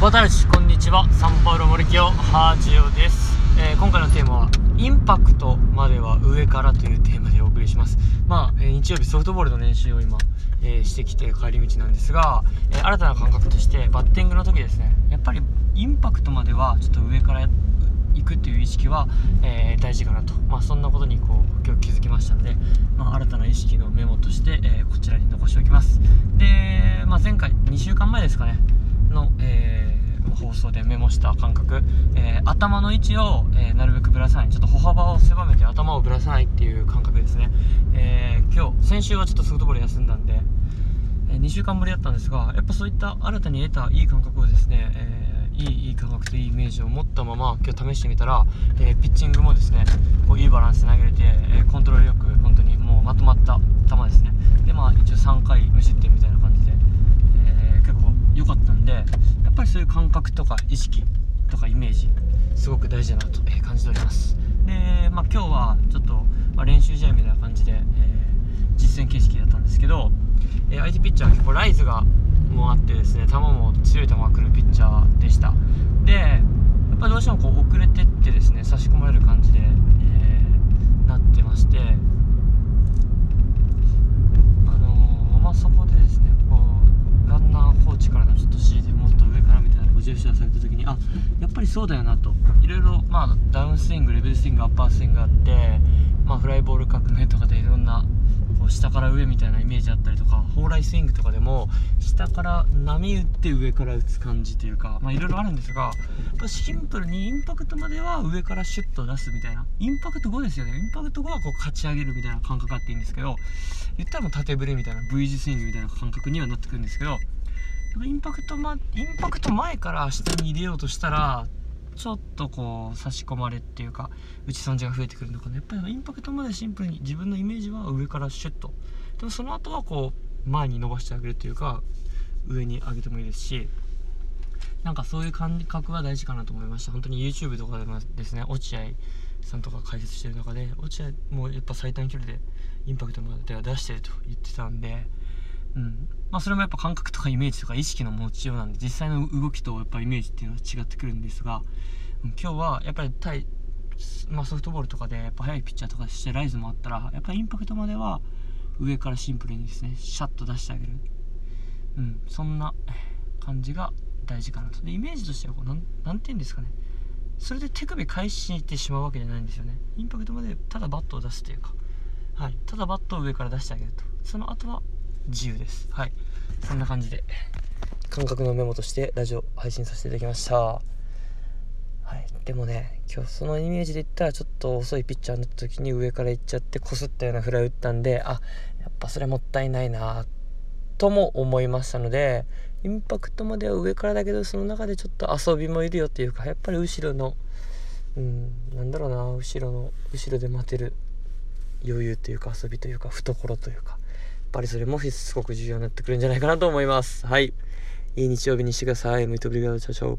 私こんにちは。サンパウロモルキオハージオです、えー、今回のテーマはインパクトまでは上からというテーマでお送りします。まあ、えー、日曜日ソフトボールの練習を今、えー、してきて帰り道なんですが、え新たな感覚としてバッティングの時ですね。やっぱりインパクトまではちょっと上から行くっていう意識は、え大事かなと。まあそんなことにこう今日気づきましたので、まあ、新たな意識のメモとして、えこちらに残しておきます。で、まあ、前回2週間前ですかね。の、えー、放送でメモした感覚、えー、頭の位置を、えー、なるべくぶらさないちょっと歩幅を狭めて頭をぶらさないっていう感覚ですね、え今日先週はちょっとソフトボール休んだんで、え2週間ぶりだったんですがやっぱそういった新たに得たいい感覚をですね、えいいいい感覚といいイメージを持ったまま今日試してみたら、えピッチングもですねこういいバランスで投げれて、えコントロールよく本当にもうまとまった球ですねでまあ一応3回無失点みたいな感じで良かったんでやっぱりそういう感覚とか意識とかイメージすごく大事だなと感じております。で、まあ、今日はちょっと、まあ、練習試合みたいな感じで、えー、実戦形式だったんですけど、えー、相手ピッチャーは結構ライズがもあってですね球も強い球が来るピッチャーでした。でやっぱりどうしてもこう遅れてってですね差し込まれる感じで、えー、なってましてあのー、まあそこでですねランナーコーチからのちょっと指示でもっと上からみたいなごジェスチャーされた時にあやっぱりそうだよなと。いろいろまあダウンスイングレベルスイングアッパースイングがあってまあフライボール革命とかでいろんなこう下から上みたいなイメージあったりとか蓬莱スイングとかでも下から波打って上から打つ感じというかまあいろいろあるんですがシンプルにインパクトまでは上からシュッと出すみたいな。インパクト後ですよね。インパクト後はこうかち上げるみたいな感覚あっていいんですけど言ったらもう縦ブレみたいな V 字スイングみたいな感覚にはなってくるんですけどインパクト、ま、インパクト前から下に入れようとしたらちょっとこう差し込まれっていうか打ち損じが増えてくるのかな。やっぱりインパクトまでシンプルに自分のイメージは上からシュッと。でもその後はこう前に伸ばしてあげるというか上に上げてもいいですしなんかそういう感覚は大事かなと思いました。本当に YouTube とかでもですね落合さんとか解説してる中で落合もやっぱ最短距離でインパクトまでは出してると言ってたんでうん。まあそれもやっぱ感覚とかイメージとか意識の持ちようなんで実際の動きとやっぱイメージっていうのは違ってくるんですが、うん、今日はやっぱり対、まあ、ソフトボールとかでやっぱ速いピッチャーとかしてライズもあったらやっぱりインパクトまでは上からシンプルにですねシャッと出してあげる。うんそんな感じが大事かなと。でイメージとしてはこうなんなんて言うんですかね。それで手首返してしまうわけじゃないんですよね。インパクトまでただバットを出すというか。はい。ただバットを上から出してあげると。その後は自由です。はい。そんな感じで。感覚のメモとしてラジオ配信させていただきました。はい。でもね今日そのイメージで言ったらちょっと遅いピッチャーになった時に上から行っちゃってこすったようなフライ打ったんであやっぱそれもったいないなとも思いましたのでインパクトまでは上からだけどその中でちょっと遊びもいるよっていうかやっぱり後ろのうんなんだろうな後ろの後ろで待てる余裕というか遊びというか懐というかぱりそれもすごく重要になってくるんじゃないかなと思います。はい。いい日曜日にしてください。ムイトブリガード、チャチャオ。